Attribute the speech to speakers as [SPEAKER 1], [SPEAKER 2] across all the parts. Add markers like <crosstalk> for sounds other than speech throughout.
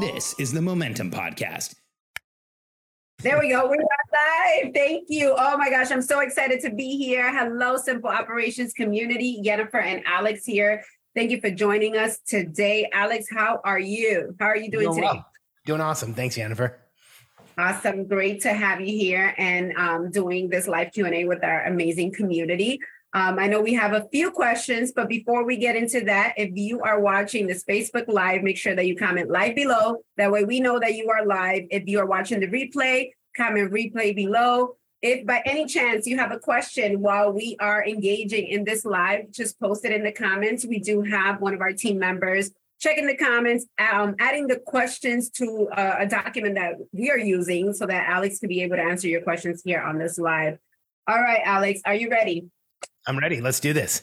[SPEAKER 1] This is the Momentum Podcast.
[SPEAKER 2] There we go. We're live. Thank you. Oh my gosh, I'm so excited to be here. Hello, Simple Operations community. Yhennifer and Alex here. Thank you for joining us today. Alex, how are you? How are you doing, doing today? Well.
[SPEAKER 3] Doing awesome. Thanks, Yhennifer.
[SPEAKER 2] Awesome. Great to have you here and um, doing this live Q&A with our amazing community. Um, I know we have a few questions, but before we get into that, if you are watching this Facebook Live, make sure that you comment live below. That way we know that you are live. If you are watching the replay, comment replay below. If by any chance you have a question while we are engaging in this live, just post it in the comments. We do have one of our team members checking the comments, um, adding the questions to uh, a document that we are using so that Alex can be able to answer your questions here on this live. All right, Alex, are you ready?
[SPEAKER 3] I'm ready. Let's do this.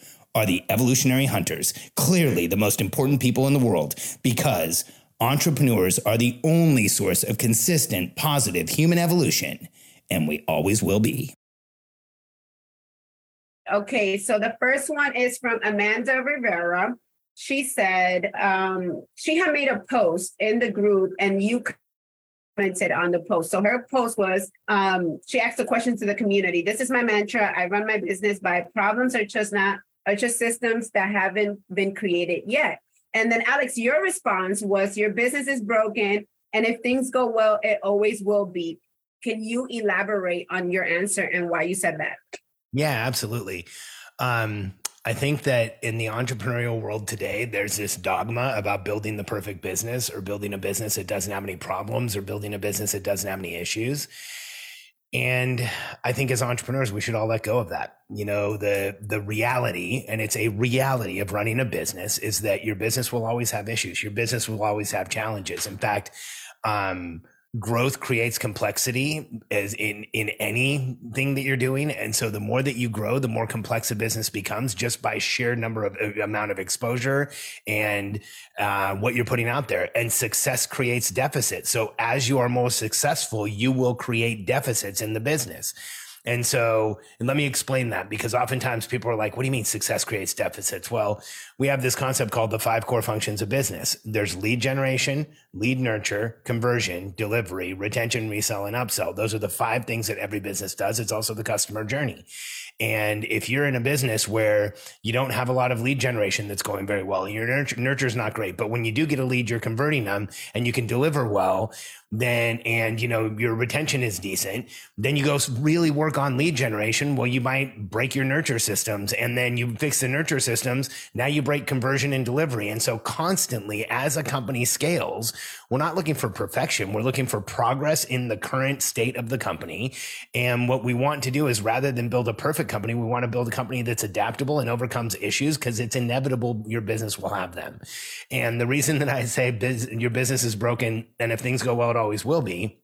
[SPEAKER 1] are the evolutionary hunters, clearly the most important people in the world because entrepreneurs are the only source of consistent, positive human evolution, and we always will be.
[SPEAKER 2] Okay, so the first one is from Amanda Rivera. She said um, she had made a post in the group and you commented on the post. So her post was um, she asked a question to the community. This is my mantra. I run my business by problems are just not are just systems that haven't been created yet. And then, Alex, your response was your business is broken. And if things go well, it always will be. Can you elaborate on your answer and why you said that?
[SPEAKER 3] Yeah, absolutely. Um, I think that in the entrepreneurial world today, there's this dogma about building the perfect business or building a business that doesn't have any problems or building a business that doesn't have any issues. And I think as entrepreneurs, we should all let go of that. You know, the the reality, and it's a reality of running a business, is that your business will always have issues. Your business will always have challenges. In fact, um, growth creates complexity as in in anything that you're doing. And so the more that you grow the more complex a business becomes just by sheer number of uh, amount of exposure and uh, what you're putting out there. And success creates deficits. So as you are more successful you will create deficits in the business and so, and let me explain that because oftentimes people are like, what do you mean success creates deficits? Well, we have this concept called the five core functions of business. There's lead generation, lead nurture, conversion, delivery, retention, resell, and upsell. Those are the five things that every business does. It's also the customer journey. And if you're in a business where you don't have a lot of lead generation that's going very well, your nurture is not great, but when you do get a lead, you're converting them and you can deliver well, then and you know your retention is decent then you go really work on lead generation. Well you might break your nurture systems and then you fix the nurture systems. Now you break conversion and delivery. And so constantly as a company scales we're not looking for perfection. We're looking for progress in the current state of the company. And what we want to do is rather than build a perfect company we want to build a company that's adaptable and overcomes issues because it's inevitable your business will have them. And the reason that i say biz- your business is broken and if things go well always will be,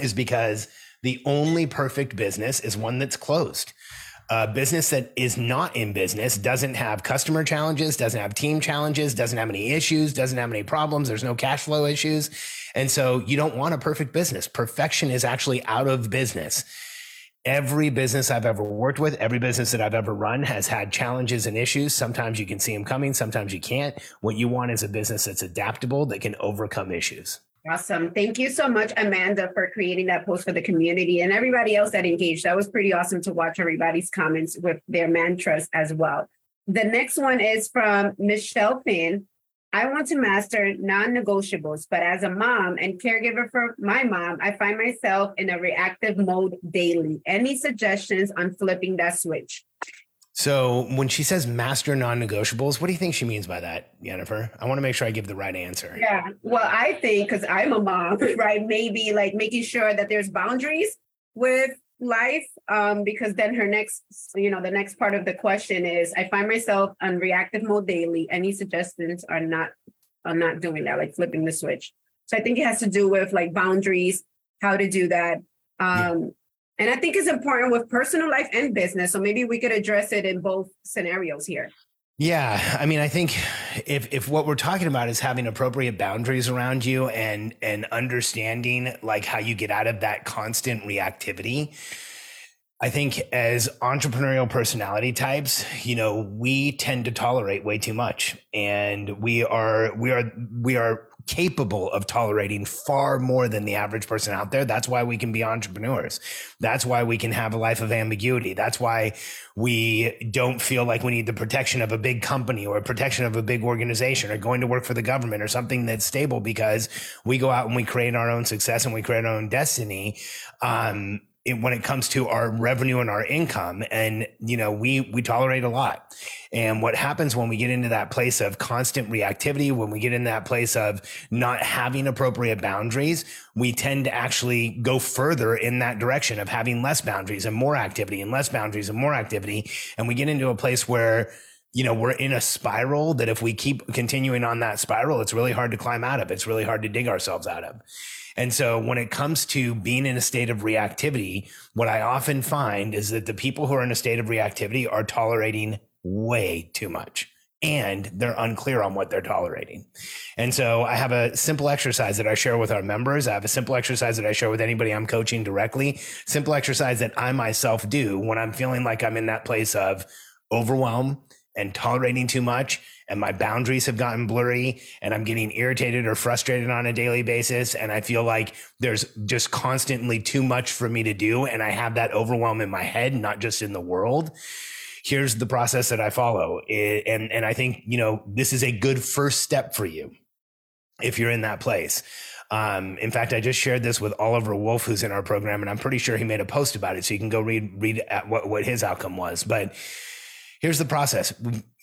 [SPEAKER 3] is because the only perfect business is one that's closed. A business that is not in business doesn't have customer challenges, doesn't have team challenges, doesn't have any issues, doesn't have any problems. There's no cash flow issues. And so you don't want a perfect business. Perfection is actually out of business. Every business I've ever worked with, every business that I've ever run has had challenges and issues. Sometimes you can see them coming, sometimes you can't. What you want is a business that's adaptable, that can overcome issues.
[SPEAKER 2] Awesome. Thank you so much, Amanda, for creating that post for the community and everybody else that engaged. That was pretty awesome to watch everybody's comments with their mantras as well. The next one is from Michelle Finn. I want to master non negotiables, but as a mom and caregiver for my mom, I find myself in a reactive mode daily. Any suggestions on flipping that switch?
[SPEAKER 3] So, when she says master non negotiables, what do you think she means by that, Yhennifer? I want to make sure I give the right answer.
[SPEAKER 2] Yeah. Well, I think because I'm a mom, <laughs> right? Maybe like making sure that there's boundaries with life um, because then her next you know the next part of the question is i find myself on reactive mode daily any suggestions are not are not doing that like flipping the switch so i think it has to do with like boundaries how to do that um, yeah. And i think it's important with personal life and business so maybe we could address it in both scenarios here.
[SPEAKER 3] Yeah, I mean, I think if if what we're talking about is having appropriate boundaries around you and and understanding like how you get out of that constant reactivity, I think as entrepreneurial personality types, you know, we tend to tolerate way too much. And we are we are we are capable of tolerating far more than the average person out there. That's why we can be entrepreneurs. That's why we can have a life of ambiguity. That's why we don't feel like we need the protection of a big company or protection of a big organization or going to work for the government or something that's stable because we go out and we create our own success and we create our own destiny. Um, when it comes to our revenue and our income and you know we we tolerate a lot and what happens when we get into that place of constant reactivity when we get in that place of not having appropriate boundaries we tend to actually go further in that direction of having less boundaries and more activity and less boundaries and more activity and we get into a place where you know, we're in a spiral that if we keep continuing on that spiral, it's really hard to climb out of. It's really hard to dig ourselves out of. And so when it comes to being in a state of reactivity, what I often find is that the people who are in a state of reactivity are tolerating way too much and they're unclear on what they're tolerating. And so I have a simple exercise that I share with our members. I have a simple exercise that I share with anybody I'm coaching directly, simple exercise that I myself do when I'm feeling like I'm in that place of overwhelm and tolerating too much and my boundaries have gotten blurry and I'm getting irritated or frustrated on a daily basis. And I feel like there's just constantly too much for me to do. And I have that overwhelm in my head, not just in the world. Here's the process that I follow. And, and I think, you know, this is a good first step for you if you're in that place. Um, in fact, I just shared this with Oliver Wolf, who's in our program, and I'm pretty sure he made a post about it. So you can go read, read what, what his outcome was. But here's the process.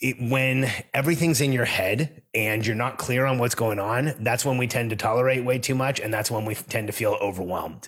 [SPEAKER 3] It, when everything's in your head and you're not clear on what's going on that's when we tend to tolerate way too much and that's when we tend to feel overwhelmed.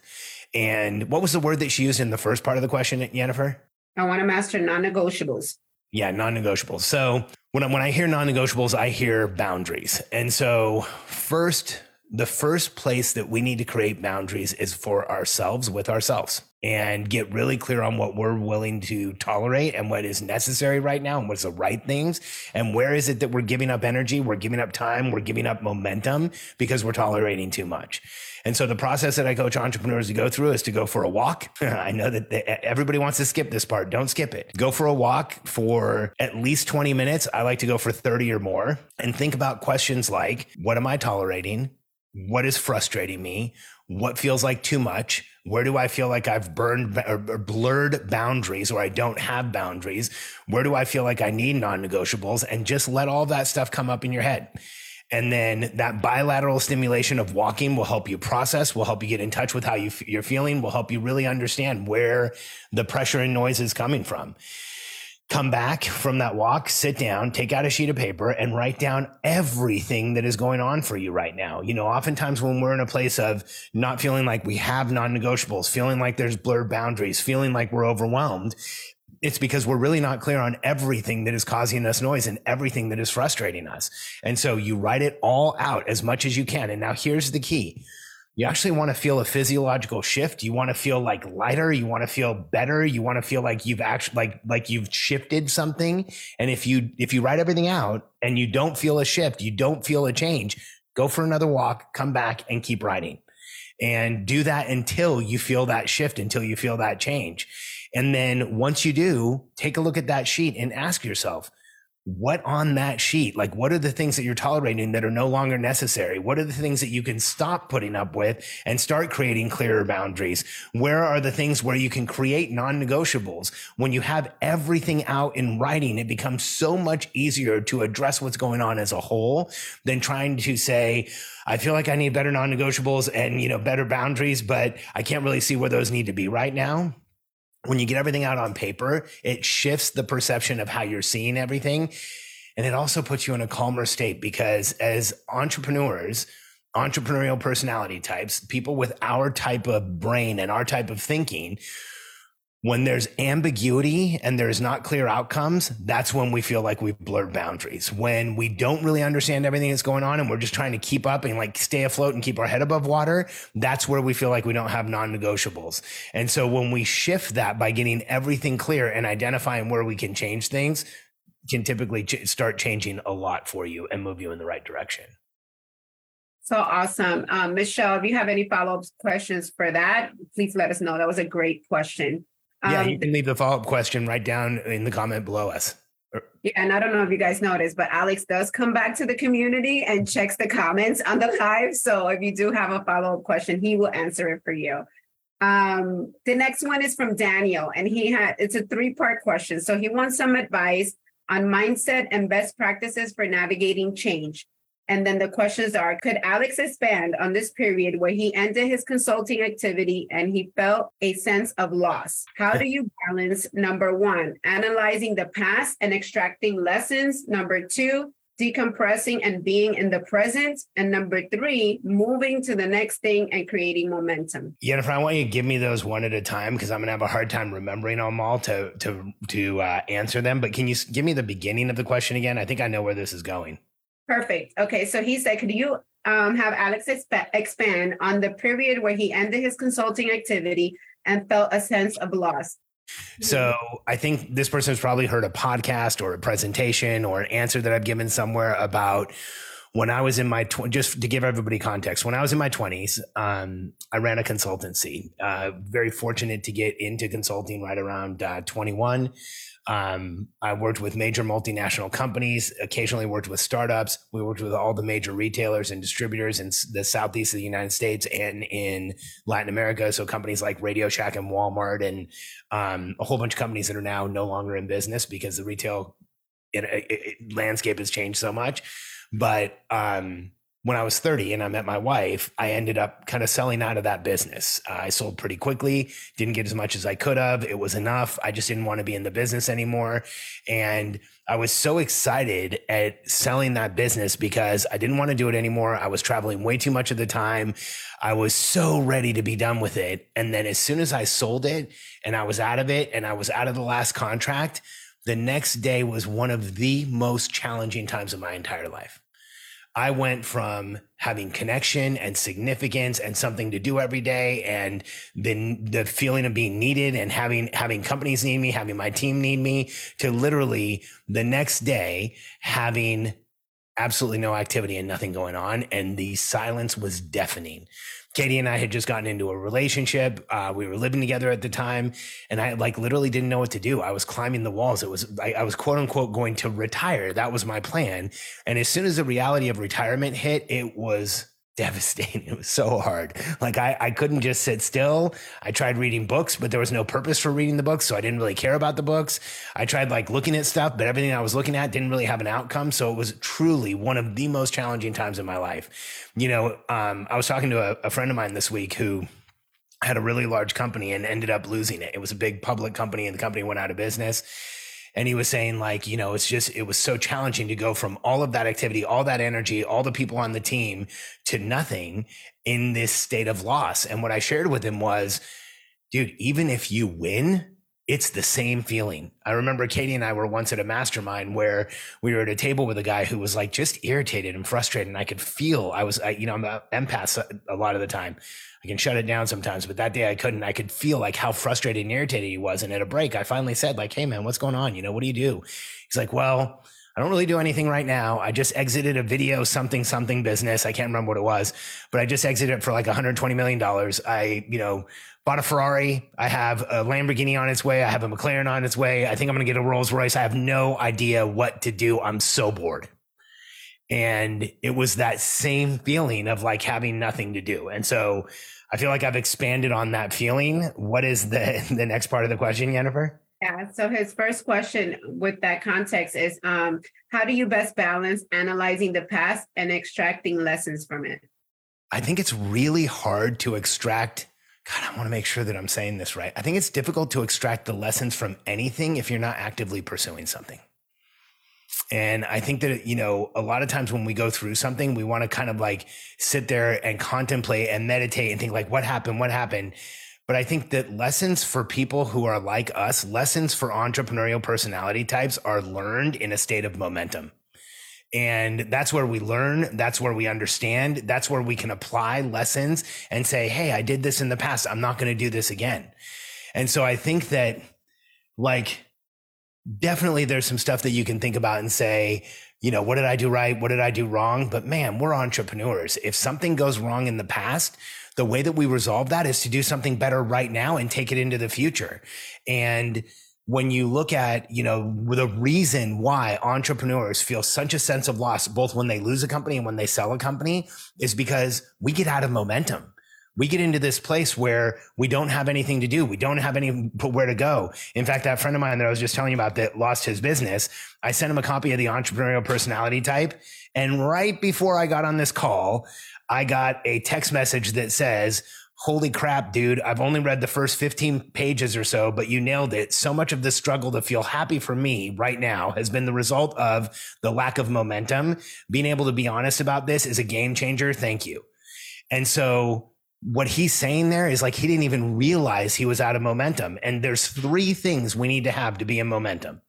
[SPEAKER 3] And what was the word that she used in the first part of the question yhennifer?
[SPEAKER 2] I want to master non-negotiables.
[SPEAKER 3] Yeah non-negotiables. So when I, when I hear non-negotiables i hear boundaries. And so first the first place that we need to create boundaries is for ourselves with ourselves and get really clear on what we're willing to tolerate and what is necessary right now and what's the right things and where is it that we're giving up energy we're giving up time we're giving up momentum because we're tolerating too much. And so the process that i coach entrepreneurs to go through is to go for a walk. <laughs> I know that everybody wants to skip this part. Don't skip it. Go for a walk for at least 20 minutes. I like to go for 30 or more and think about questions like what am i tolerating? What is frustrating me? What feels like too much where do i feel like i've burned or blurred boundaries or i don't have boundaries? Where do i feel like i need non-negotiables? And just let all that stuff come up in your head. And then that bilateral stimulation of walking will help you process will help you get in touch with how you, you're feeling will help you really understand where the pressure and noise is coming from come back from that walk, sit down, take out a sheet of paper and write down everything that is going on for you right now. You know, oftentimes when we're in a place of not feeling like we have non-negotiables, feeling like there's blurred boundaries, feeling like we're overwhelmed, it's because we're really not clear on everything that is causing us noise and everything that is frustrating us. And so you write it all out as much as you can. And now here's the key you actually want to feel a physiological shift. You want to feel like lighter. You want to feel better. You want to feel like you've actually like like you've shifted something. And if you if you write everything out and you don't feel a shift, you don't feel a change, go for another walk, come back and keep writing. And do that until you feel that shift, until you feel that change. And then once you do, take a look at that sheet and ask yourself, what on that sheet? Like what are the things that you're tolerating that are no longer necessary? What are the things that you can stop putting up with and start creating clearer boundaries? Where are the things where you can create non-negotiables? When you have everything out in writing it becomes so much easier to address what's going on as a whole than trying to say i feel like i need better non-negotiables and you know better boundaries but i can't really see where those need to be right now when you get everything out on paper, it shifts the perception of how you're seeing everything. And it also puts you in a calmer state because as entrepreneurs, entrepreneurial personality types, people with our type of brain and our type of thinking, when there's ambiguity and there's not clear outcomes, that's when we feel like we've blurred boundaries. When we don't really understand everything that's going on and we're just trying to keep up and like stay afloat and keep our head above water, that's where we feel like we don't have non negotiables. And so when we shift that by getting everything clear and identifying where we can change things, can typically ch- start changing a lot for you and move you in the right direction.
[SPEAKER 2] So awesome. Um, Michelle, if you have any follow up questions for that, please let us know. That was a great question.
[SPEAKER 3] Yeah, um, you can leave the follow up question right down in the comment below us.
[SPEAKER 2] Yeah, and I don't know if you guys noticed, but Alex does come back to the community and checks the comments on the live. So if you do have a follow up question, he will answer it for you. Um, the next one is from Daniel, and he had it's a three part question. So he wants some advice on mindset and best practices for navigating change. And then the questions are Could Alex expand on this period where he ended his consulting activity and he felt a sense of loss? How do you balance number one, analyzing the past and extracting lessons? Number two, decompressing and being in the present. And number three, moving to the next thing and creating momentum.
[SPEAKER 3] Yhennifer, I want you to give me those one at a time because I'm going to have a hard time remembering them all to to to uh, answer them. But can you give me the beginning of the question again? I think I know where this is going.
[SPEAKER 2] Perfect. Okay, so he said, could you um, have Alex exp- expand on the period where he ended his consulting activity and felt a sense of loss?
[SPEAKER 3] So I think this person has probably heard a podcast or a presentation or an answer that I've given somewhere about when I was in my tw- just to give everybody context. When I was in my twenties, um, I ran a consultancy. Uh, very fortunate to get into consulting right around uh, twenty one. Um, I worked with major multinational companies, occasionally worked with startups. We worked with all the major retailers and distributors in the southeast of the United States and in Latin America. So companies like Radio Shack and Walmart and um, a whole bunch of companies that are now no longer in business because the retail it, it, it, landscape has changed so much. But um, when I was 30 and I met my wife, I ended up kind of selling out of that business. Uh, I sold pretty quickly, didn't get as much as I could have. It was enough. I just didn't want to be in the business anymore. And I was so excited at selling that business because I didn't want to do it anymore. I was traveling way too much of the time. I was so ready to be done with it. And then as soon as I sold it and I was out of it and I was out of the last contract, the next day was one of the most challenging times of my entire life. I went from having connection and significance and something to do every day and then the feeling of being needed and having, having companies need me, having my team need me to literally the next day having absolutely no activity and nothing going on. And the silence was deafening. Katie and I had just gotten into a relationship. Uh, we were living together at the time, and I like literally didn't know what to do. I was climbing the walls. It was I, I was quote unquote going to retire. That was my plan. And as soon as the reality of retirement hit, it was devastating. <laughs> It was so hard. Like I, I couldn't just sit still. I tried reading books, but there was no purpose for reading the books. So I didn't really care about the books. I tried like looking at stuff, but everything I was looking at didn't really have an outcome. So it was truly one of the most challenging times in my life. You know, um, I was talking to a, a friend of mine this week who had a really large company and ended up losing it. It was a big public company and the company went out of business and he was saying like you know it's just it was so challenging to go from all of that activity all that energy all the people on the team to nothing in this state of loss. And what i shared with him was dude even if you win it's the same feeling. I remember Katie and I were once at a mastermind where we were at a table with a guy who was like just irritated and frustrated. And I could feel I was, I, you know, I'm an empath a lot of the time. I can shut it down sometimes, but that day I couldn't. I could feel like how frustrated and irritated he was. And at a break, I finally said, like, "Hey man, what's going on? You know, what do you do?" He's like, "Well, I don't really do anything right now. I just exited a video something something business. I can't remember what it was, but I just exited it for like 120 million dollars. I, you know, bought a Ferrari. I have a Lamborghini on its way. I have a McLaren on its way. I think I'm going to get a Rolls Royce. I have no idea what to do. I'm so bored. And it was that same feeling of like having nothing to do. And so I feel like I've expanded on that feeling. What is the <laughs> the next part of the question, Yhennifer?
[SPEAKER 2] Yeah. So his first question with that context is um, how do you best balance analyzing the past and extracting lessons from it?
[SPEAKER 3] I think it's really hard to extract. God, I want to make sure that I'm saying this right. I think it's difficult to extract the lessons from anything if you're not actively pursuing something. And I think that, you know, a lot of times when we go through something, we want to kind of like sit there and contemplate and meditate and think like, what happened? What happened? But I think that lessons for people who are like us, lessons for entrepreneurial personality types are learned in a state of momentum. And that's where we learn. That's where we understand. That's where we can apply lessons and say, Hey, I did this in the past. I'm not going to do this again. And so I think that like definitely there's some stuff that you can think about and say, you know, what did I do right? What did I do wrong? But man, we're entrepreneurs. If something goes wrong in the past, the way that we resolve that is to do something better right now and take it into the future. And when you look at, you know, the reason why entrepreneurs feel such a sense of loss, both when they lose a company and when they sell a company is because we get out of momentum. We get into this place where we don't have anything to do. We don't have anywhere to go. In fact, that friend of mine that I was just telling you about that lost his business, I sent him a copy of the entrepreneurial personality type. And right before I got on this call, I got a text message that says, Holy crap, dude. I've only read the first 15 pages or so, but you nailed it. So much of the struggle to feel happy for me right now has been the result of the lack of momentum. Being able to be honest about this is a game changer. Thank you. And so what he's saying there is like he didn't even realize he was out of momentum. And there's three things we need to have to be in momentum.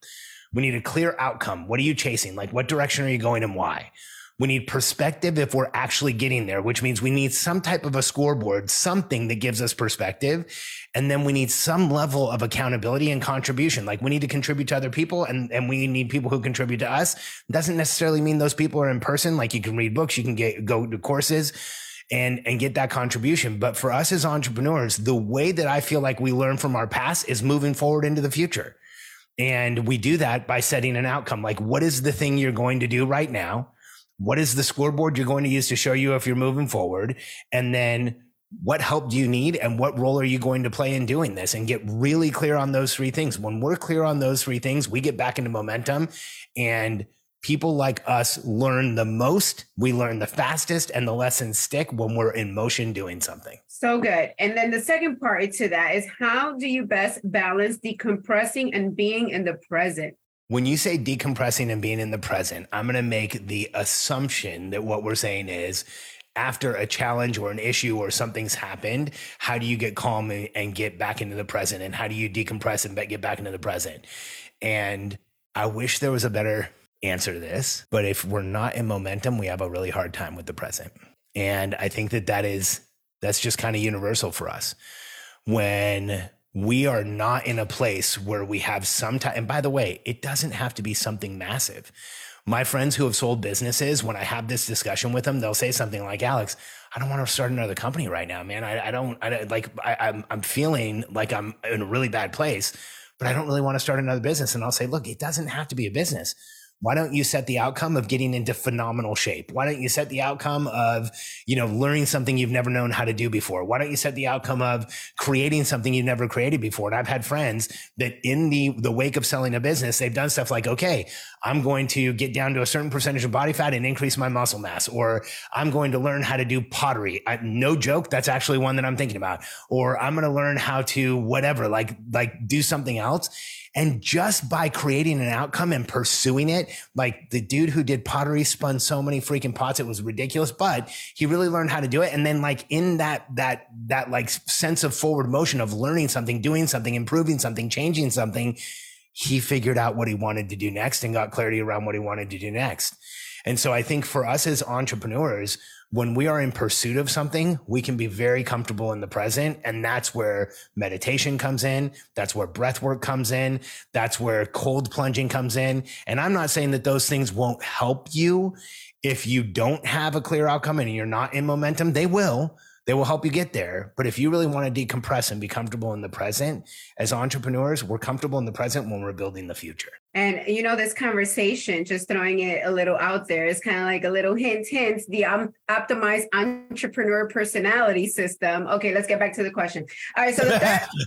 [SPEAKER 3] We need a clear outcome. What are you chasing? Like what direction are you going and why? We need perspective if we're actually getting there, which means we need some type of a scoreboard, something that gives us perspective. And then we need some level of accountability and contribution. Like we need to contribute to other people and, and we need people who contribute to us. Doesn't necessarily mean those people are in person. Like you can read books, you can get, go to courses and, and get that contribution. But for us as entrepreneurs, the way that I feel like we learn from our past is moving forward into the future. And we do that by setting an outcome. Like, what is the thing you're going to do right now? What is the scoreboard you're going to use to show you if you're moving forward? And then what help do you need and what role are you going to play in doing this and get really clear on those three things. When we're clear on those three things, we get back into momentum and people like us learn the most, we learn the fastest and the lessons stick when we're in motion doing something.
[SPEAKER 2] So good. And then the second part to that is how do you best balance decompressing and being in the present?
[SPEAKER 3] When you say decompressing and being in the present, I'm going to make the assumption that what we're saying is after a challenge or an issue or something's happened, how do you get calm and get back into the present? And how do you decompress and get back into the present? And I wish there was a better answer to this, but if we're not in momentum, we have a really hard time with the present. And I think that that is, that's just kind of universal for us. When we are not in a place where we have some time. And by the way, it doesn't have to be something massive. My friends who have sold businesses, when I have this discussion with them, they'll say something like, Alex, I don't want to start another company right now, man. I, I don't, I like, I, I'm, I'm feeling like I'm in a really bad place, but I don't really want to start another business. And I'll say, look, it doesn't have to be a business. Why don't you set the outcome of getting into phenomenal shape? Why don't you set the outcome of, you know, learning something you've never known how to do before? Why don't you set the outcome of creating something you've never created before? And I've had friends that in the, the wake of selling a business, they've done stuff like, okay, I'm going to get down to a certain percentage of body fat and increase my muscle mass, or I'm going to learn how to do pottery. I, no joke. That's actually one that I'm thinking about, or I'm going to learn how to whatever, like, like do something else. And just by creating an outcome and pursuing it, like the dude who did pottery spun so many freaking pots, it was ridiculous, but he really learned how to do it. And then like in that, that, that like sense of forward motion of learning something, doing something, improving something, changing something, he figured out what he wanted to do next and got clarity around what he wanted to do next. And so I think for us as entrepreneurs, when we are in pursuit of something, we can be very comfortable in the present. And that's where meditation comes in. That's where breath work comes in. That's where cold plunging comes in. And I'm not saying that those things won't help you if you don't have a clear outcome and you're not in momentum. They will. They will help you get there. But if you really want to decompress and be comfortable in the present, as entrepreneurs, we're comfortable in the present when we're building the future.
[SPEAKER 2] And you know, this conversation, just throwing it a little out there, is kind of like a little hint, hint, the um, optimized entrepreneur personality system. Okay, let's get back to the question. All right, so the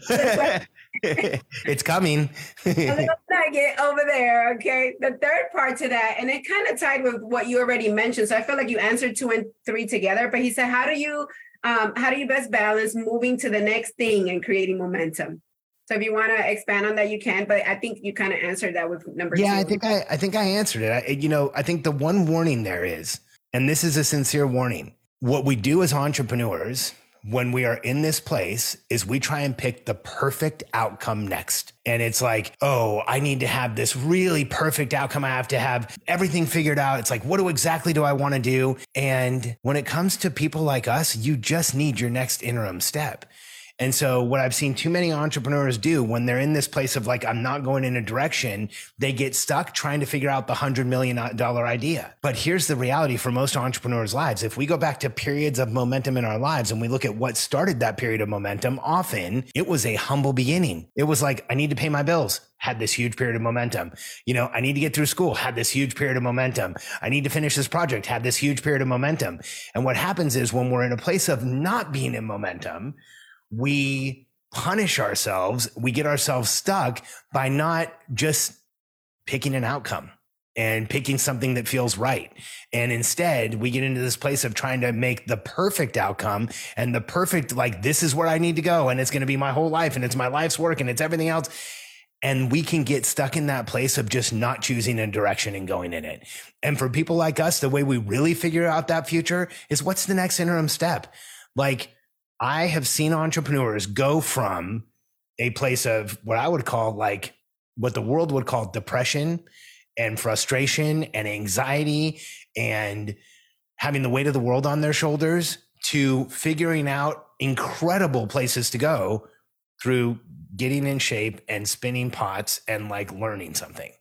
[SPEAKER 3] third, <laughs> it's coming.
[SPEAKER 2] a little nugget over there. Okay, the third part to that, and it kind of tied with what you already mentioned. So I feel like you answered two and three together. But he said, "How do you um, how do you best balance moving to the next thing and creating momentum? So if you want to expand on that, you can. But I think you kind of answered that with number
[SPEAKER 3] yeah,
[SPEAKER 2] two.
[SPEAKER 3] I think I, I think I answered it. I, you know, I think the one warning there is, and this is a sincere warning. What we do as entrepreneurs when we are in this place is we try and pick the perfect outcome next. And it's like, oh, I need to have this really perfect outcome. I have to have everything figured out. It's like, what do exactly do I want to do? And when it comes to people like us, you just need your next interim step. And so what I've seen too many entrepreneurs do when they're in this place of like, I'm not going in a direction, they get stuck trying to figure out the hundred million dollar idea. But here's the reality for most entrepreneurs' lives. If we go back to periods of momentum in our lives and we look at what started that period of momentum, often it was a humble beginning. It was like, I need to pay my bills had this huge period of momentum. You know, I need to get through school, had this huge period of momentum. I need to finish this project, had this huge period of momentum. And what happens is when we're in a place of not being in momentum, we punish ourselves, we get ourselves stuck by not just picking an outcome and picking something that feels right. And instead, we get into this place of trying to make the perfect outcome and the perfect, like, this is where I need to go. And it's going to be my whole life and it's my life's work and it's everything else. And we can get stuck in that place of just not choosing a direction and going in it. And for people like us, the way we really figure out that future is what's the next interim step? Like, I have seen entrepreneurs go from a place of what I would call like what the world would call depression and frustration and anxiety and having the weight of the world on their shoulders to figuring out incredible places to go through getting in shape and spinning pots and like learning something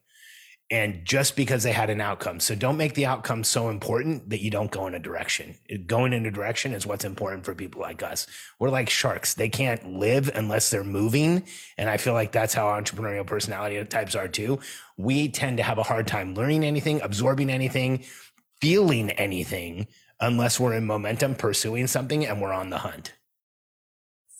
[SPEAKER 3] and just because they had an outcome. So don't make the outcome so important that you don't go in a direction. Going in a direction is what's important for people like us. We're like sharks. They can't live unless they're moving. And I feel like that's how entrepreneurial personality types are too. We tend to have a hard time learning anything, absorbing anything, feeling anything unless we're in momentum, pursuing something and we're on the hunt.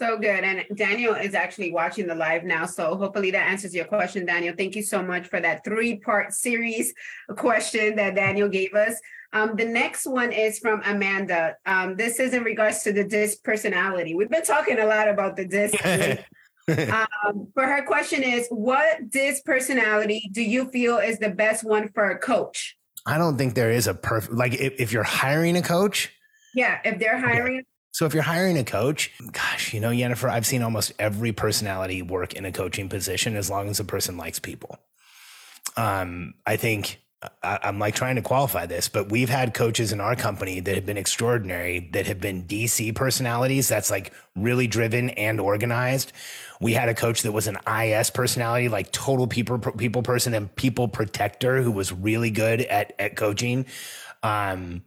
[SPEAKER 2] So good. And Daniel is actually watching the live now. So hopefully that answers your question, Daniel. Thank you so much for that three part series question that Daniel gave us. Um, the next one is from Amanda. Um, this is in regards to the DISC personality. We've been talking a lot about the DISC. <laughs> um, for her question is What DISC personality do you feel is the best one for a coach?
[SPEAKER 3] I don't think there is a perfect, like if, if you're hiring a coach.
[SPEAKER 2] Yeah, if they're hiring
[SPEAKER 3] so if you're hiring a coach, gosh, you know, Yhennifer, I've seen almost every personality work in a coaching position as long as the person likes people. Um, I think I, am like trying to qualify this, but we've had coaches in our company that have been extraordinary, that have been DC personalities. That's like really driven and organized. We had a coach that was an IS personality, like total people people person and people protector, who was really good at at coaching. Um,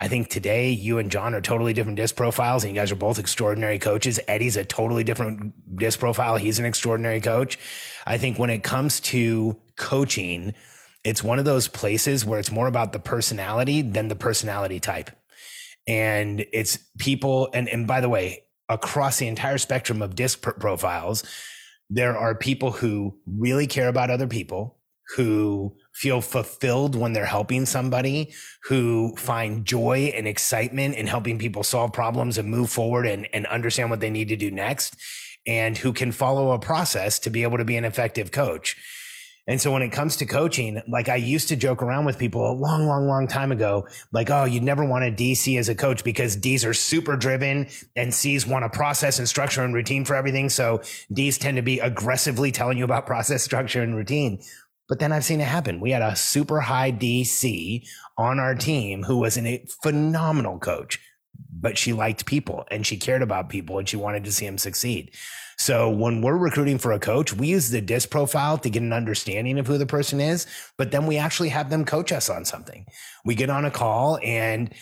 [SPEAKER 3] I think today you and John are totally different disc profiles, and you guys are both extraordinary coaches. Eddie's a totally different disc profile. He's an extraordinary coach. I think when it comes to coaching, it's one of those places where it's more about the personality than the personality type. And it's people, and, and by the way, across the entire spectrum of disc profiles, there are people who really care about other people, who feel fulfilled when they're helping somebody, who find joy and excitement in helping people solve problems and move forward and, and understand what they need to do next, and who can follow a process to be able to be an effective coach. And so when it comes to coaching, like I used to joke around with people a long, long, long time ago, like, oh, you'd never want a DC as a coach because D's are super driven and C's want a process and structure and routine for everything. So D's tend to be aggressively telling you about <laughs> process, structure, and routine. But then I've seen it happen. We had a super high DC on our team who was a phenomenal coach, but she liked people and she cared about people and she wanted to see them succeed. So when we're recruiting for a coach, we use the disc profile to get an understanding of who the person is, but then we actually have them coach us on something. We get on a call and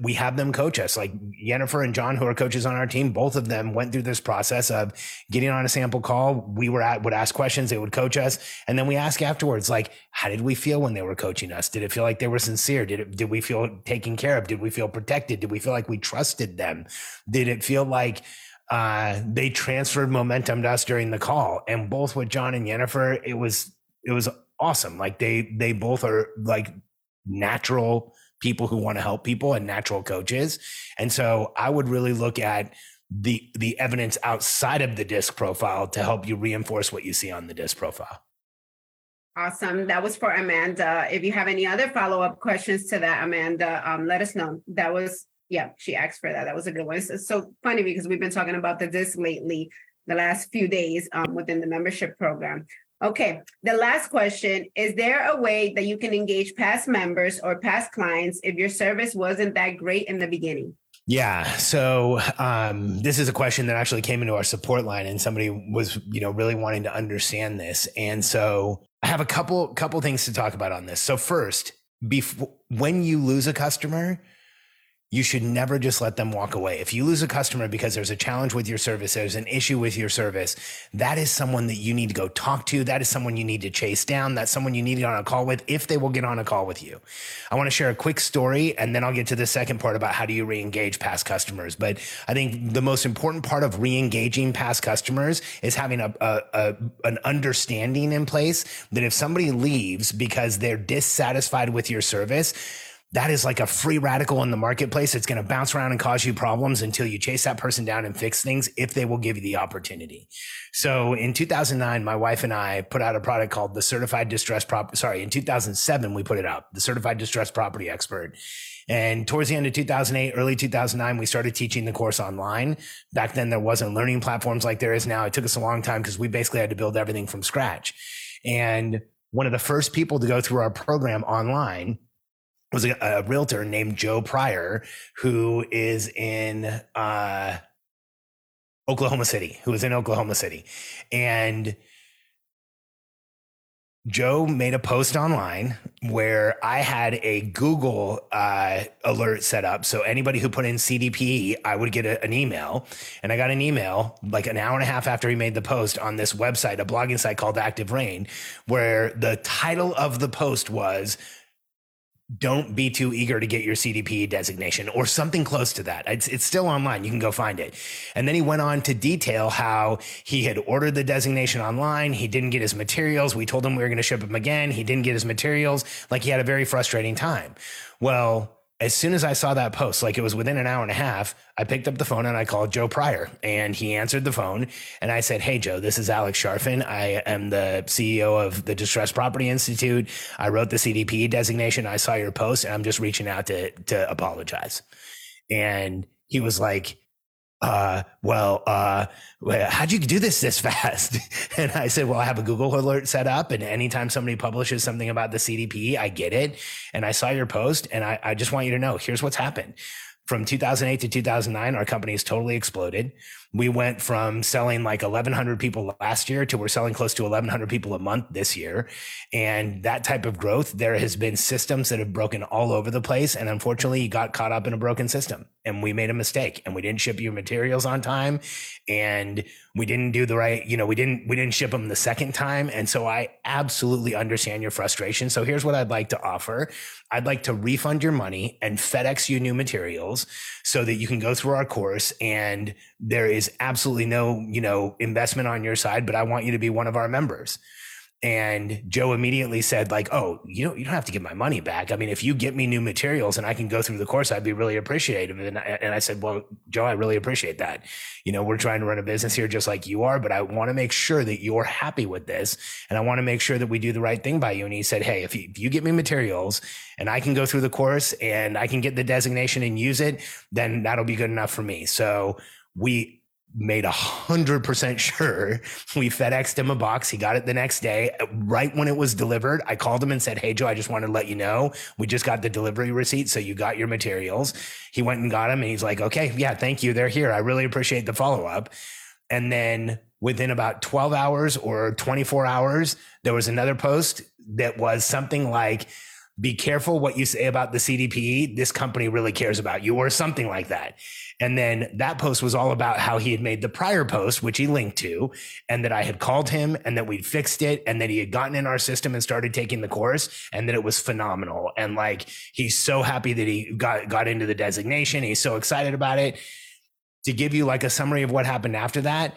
[SPEAKER 3] we have them coach us. Like Yhennifer and John, who are coaches on our team, both of them went through this process of getting on a sample call. We were at, would ask questions, they would coach us. And then we ask afterwards, like, how did we feel when they were coaching us? Did it feel like they were sincere? Did it, did we feel taken care of? Did we feel protected? Did we feel like we trusted them? Did it feel like, uh, they transferred momentum to us during the call. And both with John and Yhennifer, it was it was awesome. Like they they both are like natural people who want to help people and natural coaches. And so I would really look at the the evidence outside of the disc profile to help you reinforce what you see on the disc profile.
[SPEAKER 2] Awesome. That was for Amanda. If you have any other follow up questions to that, Amanda, um, let us know. That was yeah, she asked for that. That was a good one. It's, it's so funny because we've been talking about the disc lately, the last few days um, within the membership program. Okay, the last question Is there a way that you can engage past members or past clients if your service wasn't that great in the beginning?
[SPEAKER 3] Yeah. So um, this is a question that actually came into our support line, and somebody was, you know, really wanting to understand this. And so I have a couple couple things to talk about on this. So first, before when you lose a customer, you should never just let them walk away. If you lose a customer because there's a challenge with your service, there's an issue with your service, that is someone that you need to go talk to. That is someone you need to chase down. That's someone you need to get on a call with if they will get on a call with you. I want to share a quick story and then I'll get to the second part about how do you re-engage past customers. But I think the most important part of re-engaging past customers is having a, a, a an understanding in place that if somebody leaves because they're dissatisfied with your service, that is like a free radical in the marketplace. It's going to bounce around and cause you problems until you chase that person down and fix things if they will give you the opportunity. So in 2009, my wife and I put out a product called the Certified Distress Prop. Sorry, in 2007, we put it out, the Certified Distressed Property Expert. And towards the end of 2008, early 2009, we started teaching the course online. Back then, there wasn't learning platforms like there is now. It took us a long time because we basically had to build everything from scratch. And one of the first people to go through our program online was a, a, realtor named Joe Pryor, who is in uh, Oklahoma City, who was in Oklahoma City. And Joe made a post online where I had a Google uh, alert set up. So anybody who put in CDP, I would get a, an email. And I got an email like an hour and a half after he made the post on this website, a blogging site called ActiveRain, where the title of the post was don't be too eager to get your CDP designation or something close to that. It's, it's still online. You can go find it. And then he went on to detail how he had ordered the designation online. He didn't get his materials. We told him we were going to ship him again. He didn't get his materials. Like he had a very frustrating time. Well, as soon as I saw that post, like it was within an hour and a half, I picked up the phone and I called Joe Pryor and he answered the phone. And I said, Hey, Joe, this is Alex Charfen. I am the CEO of the Distressed Property Institute. I wrote the CDP designation. I saw your post and I'm just reaching out to, to apologize. And he was like, uh, well, uh, how'd you do this this fast? <laughs> and I said, well, I have a Google alert set up and anytime somebody publishes something about the CDP, I get it. And I saw your post and I, I just want you to know, here's what's happened. From 2008 to 2009, our company has totally exploded we went from selling like 1100 people last year to we're selling close to 1100 people a month this year. And that type of growth there has been systems that have broken all over the place. And unfortunately you got caught up in a broken system. And we made a mistake. And we didn't ship you materials on time. And we didn't do the right you know we didn't we didn't ship them the second time. And so i absolutely understand your frustration. So here's what i'd like to offer. I'd like to refund your money and fedex you new materials so that you can go through our course and there is absolutely no, you know, investment on your side, but I want you to be one of our members. And Joe immediately said, like, oh, you don't, you don't have to get my money back. I mean, if you get me new materials and I can go through the course, I'd be really appreciative. And I, and I said, well, Joe, I really appreciate that. You know, we're trying to run a business here just like you are, but I want to make sure that you're happy with this. And I want to make sure that we do the right thing by you. And he said, Hey, if you, if you get me materials and I can go through the course and I can get the designation and use it, then that'll be good enough for me. So we made a hundred percent sure we FedExed him a box. He got it the next day. Right when it was delivered, I called him and said, Hey, Joe, I just want to let you know we just got the delivery receipt. So you got your materials. He went and got them and he's like, Okay, yeah, thank you. They're here. I really appreciate the follow up. And then within about 12 hours or 24 hours, there was another post that was something like, be careful what you say about the CDP. This company really cares about you, or something like that. And then that post was all about how he had made the prior post, which he linked to, and that I had called him and that we'd fixed it and that he had gotten in our system and started taking the course and that it was phenomenal. And like, he's so happy that he got, got into the designation. He's so excited about it. To give you like a summary of what happened after that,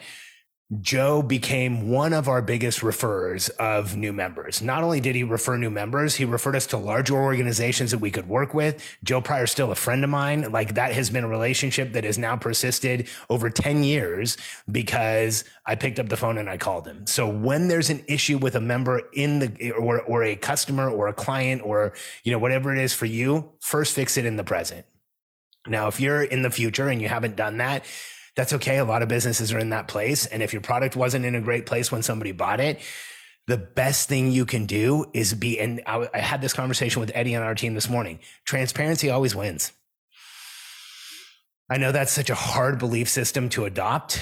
[SPEAKER 3] Joe became one of our biggest referrers of new members. Not only did he refer new members, he referred us to larger organizations that we could work with. Joe Pryor's still a friend of mine. Like that has been a relationship that has now persisted over 10 years because I picked up the phone and I called him. So when there's an issue with a member in the, or, or a customer or a client or, you know, whatever it is for you, first fix it in the present. Now, if you're in the future and you haven't done that, that's okay. A lot of businesses are in that place. And if your product wasn't in a great place when somebody bought it, the best thing you can do is be, and I, I had this conversation with Eddie on our team this morning. Transparency always wins. I know that's such a hard belief system to adopt.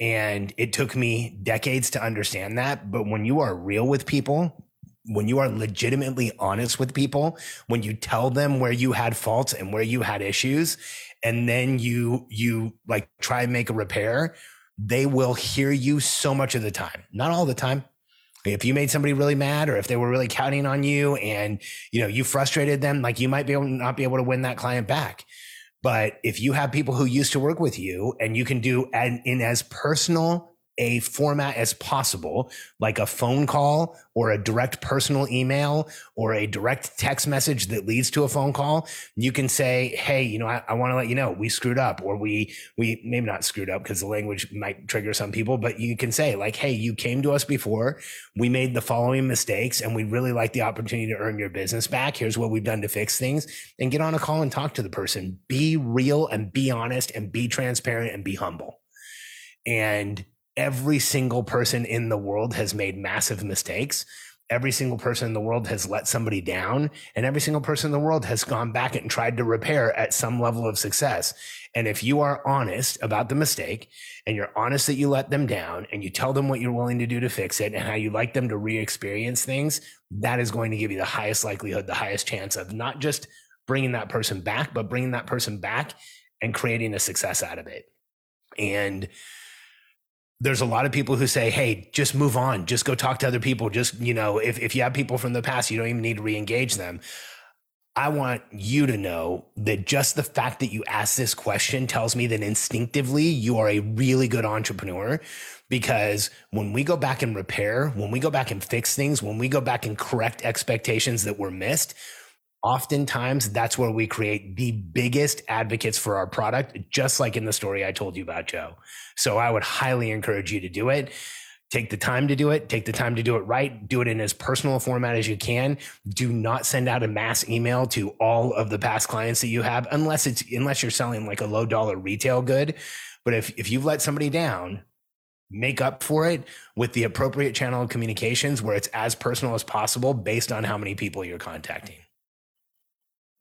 [SPEAKER 3] And it took me decades to understand that. But when you are real with people, when you are legitimately honest with people, when you tell them where you had faults and where you had issues, and then you you like try and make a repair, they will hear you so much of the time. Not all the time. If you made somebody really mad or if they were really counting on you and you know you frustrated them, like you might be able not be able to win that client back. But if you have people who used to work with you and you can do an, in as personal a format as possible, like a phone call or a direct personal email or a direct text message that leads to a phone call, you can say, Hey, you know, I, I want to let you know we screwed up or we, we maybe not screwed up because the language might trigger some people, but you can say like, Hey, you came to us before. We made the following mistakes and we really like the opportunity to earn your business back. Here's what we've done to fix things and get on a call and talk to the person. Be real and be honest and be transparent and be humble. And every single person in the world has made massive mistakes. Every single person in the world has let somebody down, and every single person in the world has gone back and tried to repair at some level of success. And if you are honest about the mistake and you're honest that you let them down and you tell them what you're willing to do to fix it and how you like them to re experience things, that is going to give you the highest likelihood, the highest chance of not just bringing that person back, but bringing that person back and creating a success out of it. And there's a lot of people who say, Hey, just move on. Just go talk to other people. Just, you know, if, if you have people from the past, you don't even need to re-engage them. I want you to know that just the fact that you ask this question tells me that instinctively you are a really good entrepreneur because when we go back and repair, when we go back and fix things, when we go back and correct expectations that were missed, oftentimes that's where we create the biggest advocates for our product, just like in the story I told you about Joe. So I would highly encourage you to do it. Take the time to do it. Take the time to do it right. Do it in as personal a format as you can. Do not send out a mass email to all of the past clients that you have, unless it's unless you're selling like a low dollar retail good. But if if you've let somebody down, make up for it with the appropriate channel of communications where it's as personal as possible based on how many people you're contacting.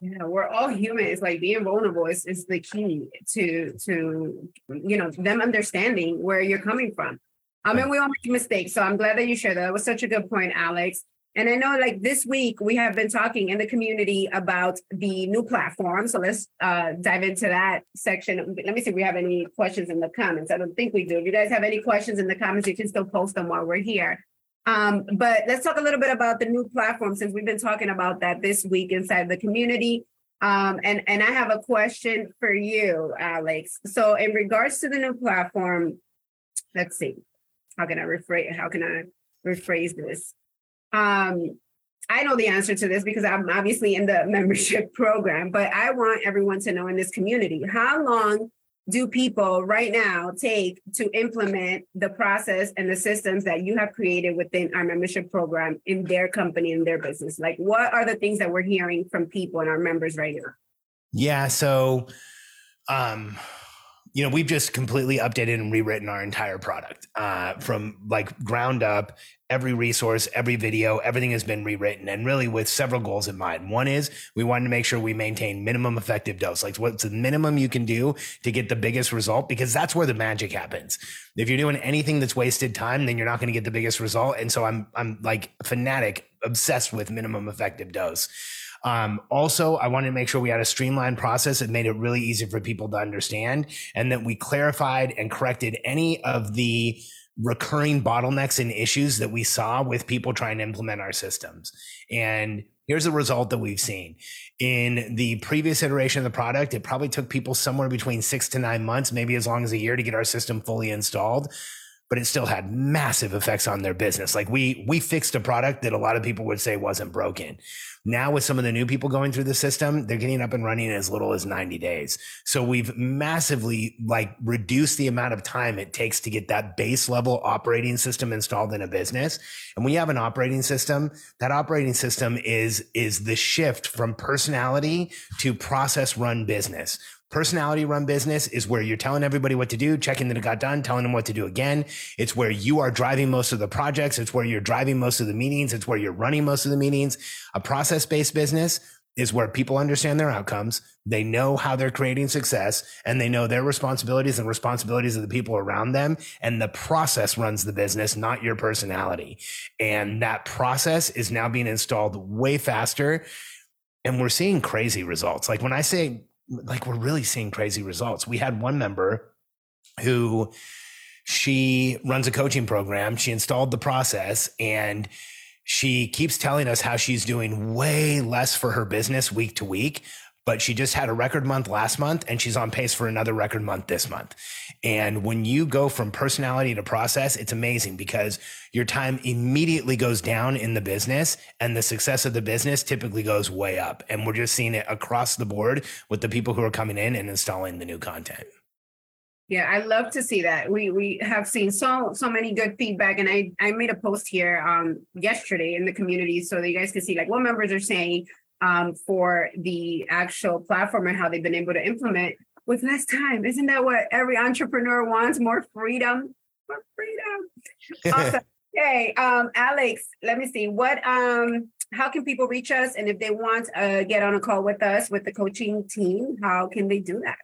[SPEAKER 2] Yeah, we're all human. It's like being vulnerable is, is the key to to you know them understanding where you're coming from. I mean, we all make mistakes, so I'm glad that you shared that. That was such a good point, Alex. And I know, like this week, we have been talking in the community about the new platform. So let's uh, dive into that section. Let me see if we have any questions in the comments. I don't think we do. If you guys have any questions in the comments, you can still post them while we're here. Um, but let's talk a little bit about the new platform since we've been talking about that this week inside the community. Um, and, and I have a question for you, Alex. So in regards to the new platform, let's see, how can I rephrase how can I rephrase this? Um, I know the answer to this because I'm obviously in the <laughs> membership program, but I want everyone to know in this community how long do people right now take to implement the process and the systems that you have created within our membership program in their company in their business? Like what are the things that we're hearing from people and our members right now?
[SPEAKER 3] Yeah so um you know, we've just completely updated and rewritten our entire product uh, from like ground up. Every resource, every video, everything has been rewritten and really with several goals in mind. One is we wanted to make sure we maintain minimum effective dose. Like what's the minimum you can do to get the biggest result? Because that's where the magic happens. If you're doing anything that's wasted time, then you're not going to get the biggest result. And so I'm, I'm like fanatic, obsessed with minimum effective dose. Um, also, I wanted to make sure we had a streamlined process that made it really easy for people to understand and that we clarified and corrected any of the recurring bottlenecks and issues that we saw with people trying to implement our systems. And here's the result that we've seen. In the previous iteration of the product, it probably took people somewhere between six to nine months, maybe as long as a year to get our system fully installed but it still had massive effects on their business. Like we we fixed a product that a lot of people would say wasn't broken. Now with some of the new people going through the system, they're getting up and running in as little as 90 days. So we've massively like reduced the amount of time it takes to get that base level operating system installed in a business. And you have an operating system, that operating system is is the shift from personality to process run business Personality run business is where you're telling everybody what to do, checking that it got done, telling them what to do again. It's where you are driving most of the projects. It's where you're driving most of the meetings. It's where you're running most of the meetings. A process based business is where people understand their outcomes. They know how they're creating success and they know their responsibilities and responsibilities of the people around them. And the process runs the business, not your personality. And that process is now being installed way faster. And we're seeing crazy results. Like when I say like we're really seeing crazy results. We had one member who she runs a coaching program. She installed the process and she keeps telling us how she's doing way less for her business week to week, but she just had a record month last month and she's on pace for another record month this month. And when you go from personality to process, it's amazing because your time immediately goes down in the business and the success of the business typically goes way up. And we're just seeing it across the board with the people who are coming in and installing the new content.
[SPEAKER 2] Yeah, I love to see that. We we have seen so so many good feedback, and I I made a post here um yesterday in the community so that you guys can see like what members are saying um, for the actual platform and how they've been able to implement with less time. Isn't that what every entrepreneur wants? More freedom. More freedom. <laughs> awesome. Okay, um, Alex, let me see. What um how can people reach us? And if they want to uh, get on a call with us with the coaching team, how can they do that?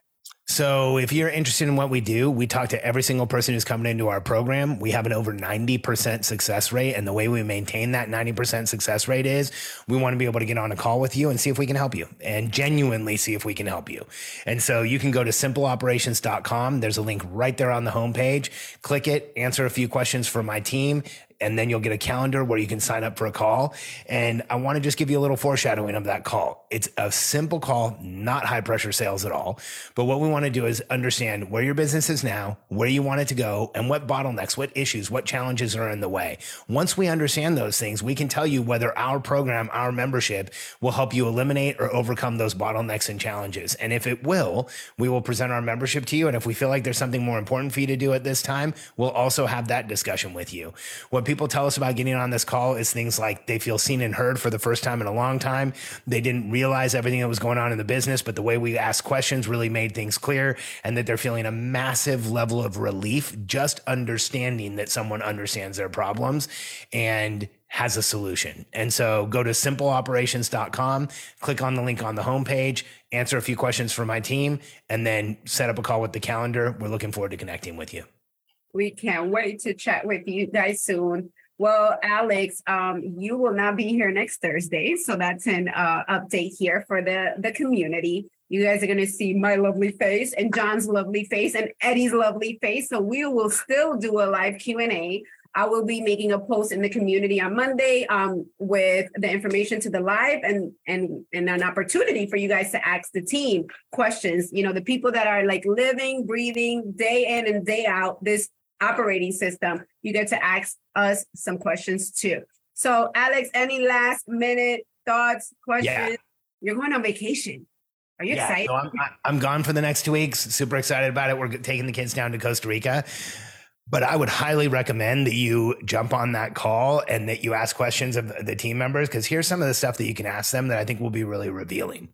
[SPEAKER 3] So if you're interested in what we do, we talk to every single person who's coming into our program. We have an over 90% success rate. And the way we maintain that 90% success rate is we want to be able to get on a call with you and see if we can help you and genuinely see if we can help you. And so you can go to simpleoperations.com. There's a link right there on the homepage. Click it, answer a few questions for my team and then you'll get a calendar where you can sign up for a call. And I want to just give you a little foreshadowing of that call. It's a simple call, not high pressure sales at all. But what we want to do is understand where your business is now, where you want it to go, and what bottlenecks, what issues, what challenges are in the way. Once we understand those things, we can tell you whether our program, our membership will help you eliminate or overcome those bottlenecks and challenges. And if it will, we will present our membership to you. And if we feel like there's something more important for you to do at this time, we'll also have that discussion with you. What people tell us about getting on this call is things like they feel seen and heard for the first time in a long time. They didn't realize everything that was going on in the business, but the way we asked questions really made things clear and that they're feeling a massive level of relief just understanding that someone understands their problems and has a solution. And so go to simpleoperations.com, click on the link on the homepage, answer a few questions for my team, and then set up a call with the calendar. We're looking forward to connecting with you.
[SPEAKER 2] We can't wait to chat with you guys soon. Well, Alex, um, you will not be here next Thursday, so that's an uh, update here for the the community. You guys are going to see my lovely face and John's lovely face and Eddie's lovely face. So we will still do a live Q and A. I will be making a post in the community on Monday um, with the information to the live and and and an opportunity for you guys to ask the team questions. You know, the people that are like living, breathing day in and day out this operating system, you get to ask us some questions too. So, Alex, any last minute thoughts, questions? Yeah. You're going on vacation. Are you yeah, excited? So
[SPEAKER 3] I'm, I'm gone for the next two weeks. Super excited about it. We're taking the kids down to Costa Rica. But I would highly recommend that you jump on that call and that you ask questions of the team members because here's some of the stuff that you can ask them that I think will be really revealing.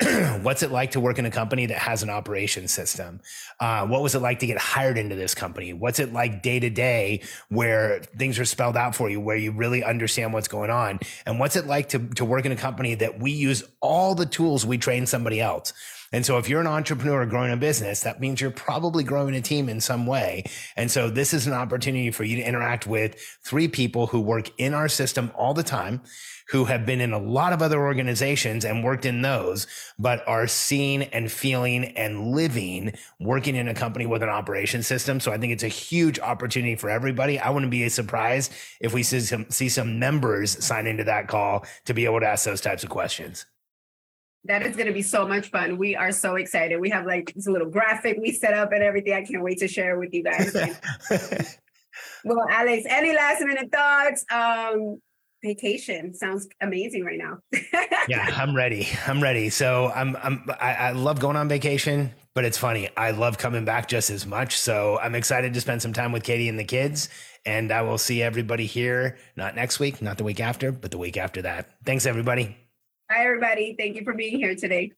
[SPEAKER 3] <clears throat> What's it like to work in a company that has an operation system? Uh, what was it like to get hired into this company? What's it like day to day where things are spelled out for you, where you really understand what's going on? And what's it like to, to work in a company that we use all the tools we train somebody else? And so if you're an entrepreneur growing a business, that means you're probably growing a team in some way. And so this is an opportunity for you to interact with three people who work in our system all the time who have been in a lot of other organizations and worked in those, but are seeing and feeling and living working in a company with an operation system. So I think it's a huge opportunity for everybody. I wouldn't be surprised if we see some, see some members sign into that call to be able to ask those types of questions.
[SPEAKER 2] That is going to be so much fun. We are so excited. We have like this little graphic we set up and everything. I can't wait to share with you guys. <laughs> <laughs> well, Alex, any last minute thoughts? Um, vacation sounds amazing right now. <laughs>
[SPEAKER 3] yeah, I'm ready. I'm ready. So I'm I'm I, I, love going on vacation, but it's funny. I love coming back just as much. So I'm excited to spend some time with Katie and the kids. And I will see everybody here, not next week, not the week after, but the week after that. Thanks, everybody.
[SPEAKER 2] Hi, everybody. Thank you for being here today.